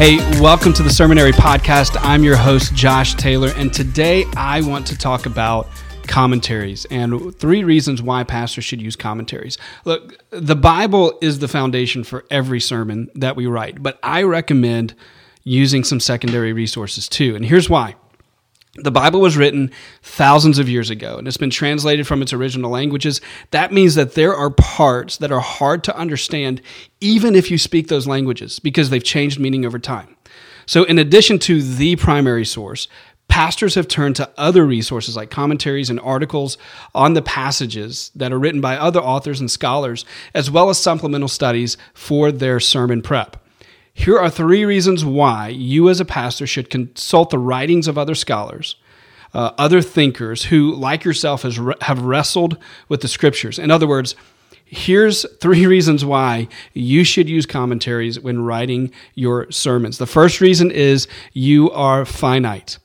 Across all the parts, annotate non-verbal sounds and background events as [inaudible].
Hey, welcome to the Sermonary Podcast. I'm your host, Josh Taylor, and today I want to talk about commentaries and three reasons why pastors should use commentaries. Look, the Bible is the foundation for every sermon that we write, but I recommend using some secondary resources too. And here's why. The Bible was written thousands of years ago and it's been translated from its original languages. That means that there are parts that are hard to understand even if you speak those languages because they've changed meaning over time. So, in addition to the primary source, pastors have turned to other resources like commentaries and articles on the passages that are written by other authors and scholars, as well as supplemental studies for their sermon prep. Here are three reasons why you, as a pastor, should consult the writings of other scholars, uh, other thinkers who, like yourself, has re- have wrestled with the scriptures. In other words, here's three [laughs] reasons why you should use commentaries when writing your sermons. The first reason is you are finite.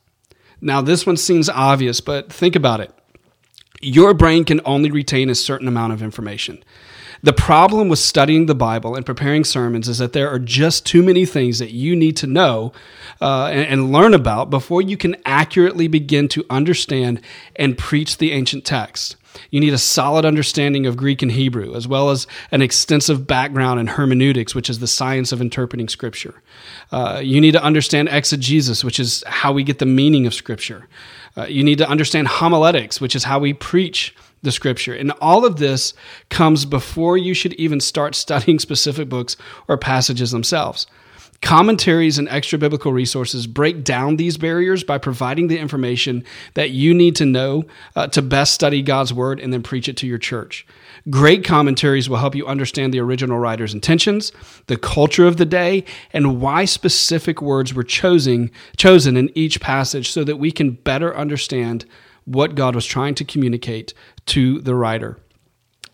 Now, this one seems obvious, but think about it. Your brain can only retain a certain amount of information. The problem with studying the Bible and preparing sermons is that there are just too many things that you need to know uh, and, and learn about before you can accurately begin to understand and preach the ancient text. You need a solid understanding of Greek and Hebrew, as well as an extensive background in hermeneutics, which is the science of interpreting Scripture. Uh, you need to understand exegesis, which is how we get the meaning of Scripture. Uh, you need to understand homiletics, which is how we preach the scripture. And all of this comes before you should even start [laughs] studying specific books or passages themselves. Commentaries and extra biblical resources break down these barriers by providing the information that you need to know uh, to best study God's word and then preach it to your church. Great commentaries will help you understand the original writer's intentions, the culture of the day, and why specific words were chosen, chosen in each passage so that we can better understand what God was trying to communicate to the writer.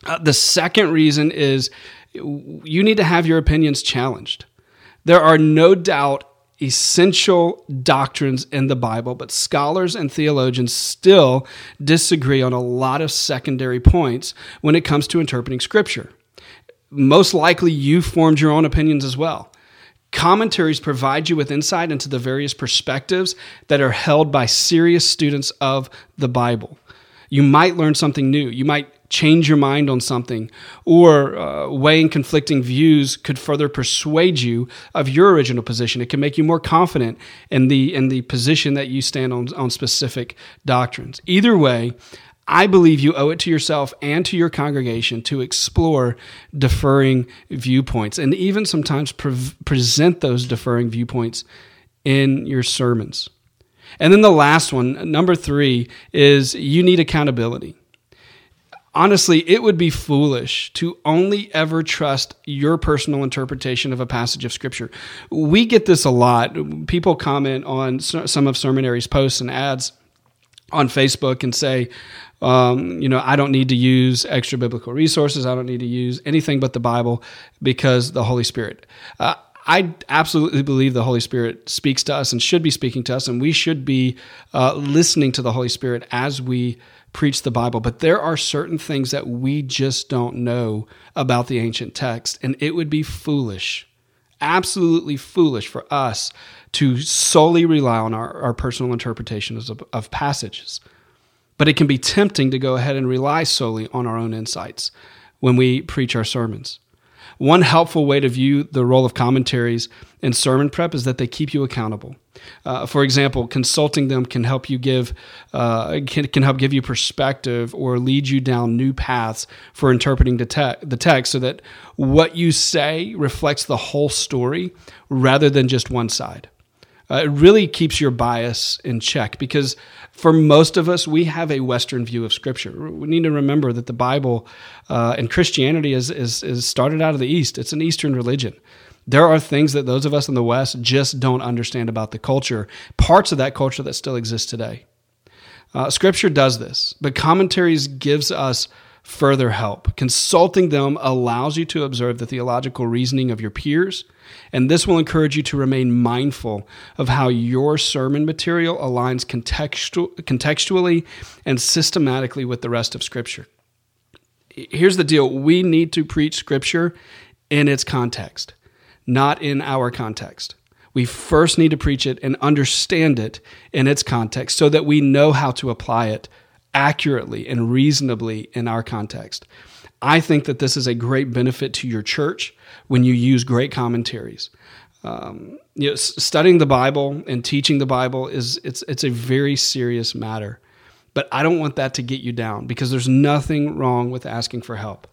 Uh, the second reason is you need to have your opinions challenged. There are no doubt essential doctrines in the Bible, but scholars and theologians still disagree on a lot of secondary points when it comes to interpreting Scripture. Most likely, you formed your own opinions as well. Commentaries provide you with insight into the various perspectives that are held by serious students of the Bible. You might learn something new. You might change your mind on something, or uh, weighing conflicting views could further persuade you of your original position. It can make you more confident in the in the position that you stand on on specific doctrines. Either way, I believe you owe it to yourself and to your congregation to explore differing viewpoints and even sometimes pre- present those differing viewpoints in your sermons. And then the last one, number three, is you need accountability. Honestly, it would be foolish to only ever trust your personal interpretation of a passage of Scripture. We get this a lot. People comment on some of Sermonary's posts and ads on Facebook and say, um, you know, I don't need to use extra biblical resources. I don't need to use anything but the Bible because the Holy Spirit. Uh, I absolutely believe the Holy Spirit speaks to us and should be speaking to us, and we should be uh, listening to the Holy Spirit as we preach the Bible. But there are certain things that we just don't know about the ancient text, and it would be foolish, absolutely foolish for us to solely rely on our, our personal interpretations of, of passages. But it can be tempting to go ahead and rely solely on our own insights when we preach our sermons. One helpful way to view the role of commentaries in sermon prep is that they keep you accountable. Uh, for example, consulting them can help you give uh, can, can help give you perspective or lead you down new paths for interpreting the, te- the text, so that what you say reflects the whole story rather than just one side. Uh, it really keeps your bias in check because for most of us, we have a Western view of Scripture. We need to remember that the Bible uh, and Christianity is, is, is started out of the East, it's an Eastern religion. There are things that those of us in the West just don't understand about the culture, parts of that culture that still exist today. Uh, scripture does this, but commentaries gives us further help. Consulting them allows you to observe the theological reasoning of your peers, and this will encourage you to remain mindful of how your sermon material aligns contextu- contextually and systematically with the rest of Scripture. Here's the deal we need to preach Scripture in its context, not in our context. We first need to preach it and understand it in its context so that we know how to apply it accurately and reasonably in our context. I think that this is a great benefit to your church when you use great commentaries. Um, you know, studying the Bible and teaching the Bible is it's it's a very serious matter. But I don't want that to get you down because there's nothing wrong with asking for help.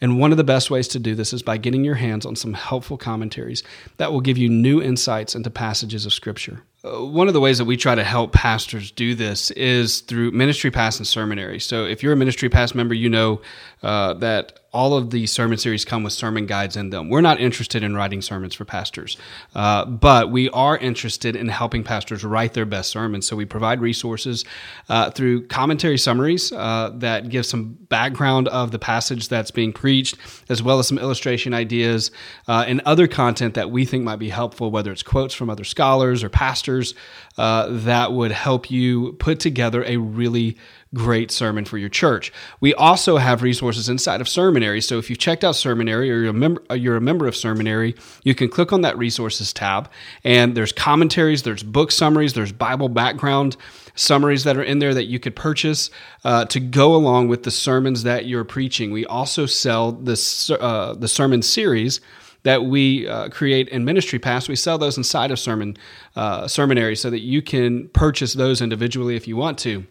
And one of the best ways to do this is by getting your hands on some helpful commentaries that will give you new insights into passages of Scripture. Uh, one of the ways that we try to help pastors do this is through Ministry Pass and Sermonary. So, if you're a Ministry Pass member, you know uh, that all of the sermon series come with sermon guides in them. We're not interested in writing sermons for pastors, uh, but we are interested in helping pastors write their best sermons. So we provide resources uh, through commentary summaries uh, that give some background of the passage that's being preached, as well as some illustration ideas uh, and other content that we think might be helpful, whether it's quotes from other scholars or pastors uh, that would help you put together a really great sermon for your church. We also have resources inside of Sermonary. So if you've checked out Sermonary or you're a member, you're a member of Sermonary, you can click on that resources tab and there's commentaries, there's book summaries, there's Bible background summaries that are in there that you could purchase uh, to go along with the sermons that you're preaching. We also sell this uh, the sermon series that we uh, create in Ministry Pass. We sell those inside of sermon uh, sermonary so that you can purchase those individually if you want to.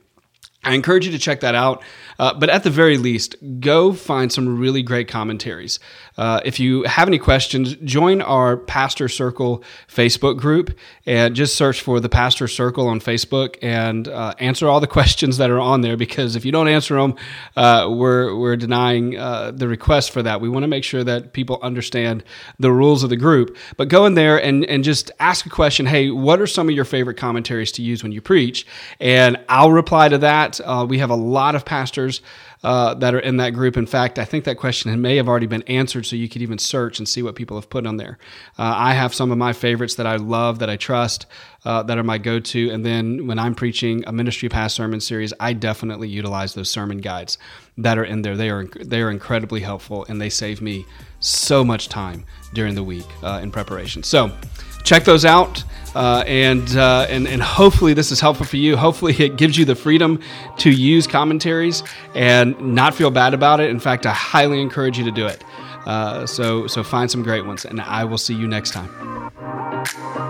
I encourage you to check that out. Uh, but at the very least, go find some really great commentaries. Uh, if you have any questions, join our Pastor Circle Facebook group and just search for the Pastor Circle on Facebook and uh, answer all the [laughs] questions that are on there. Because if you don't answer them, uh, we're we're denying uh, the request for that. We want to make sure that people understand the rules of the group. But go in there and and just ask a question. Hey, what are some of your favorite commentaries to use when you preach? And I'll reply to that. Uh, we have a lot of pastors uh, that are in that group. In fact, I think that question may have already been answered, so you could even search and see what people have put on there. Uh, I have some of my favorites that I love, that I trust, uh, that are my go to. And then when I'm preaching a Ministry Pass sermon series, I definitely utilize those sermon guides that are in there. They are, they are incredibly helpful and they save me so much time during the week uh, in preparation. So, check those out. Uh, and, uh, and, and hopefully this is helpful for you. Hopefully it gives you the freedom to use commentaries and not feel bad about it. In fact, I highly encourage you to do it. Uh, so, so find some great ones, and I will see you next time.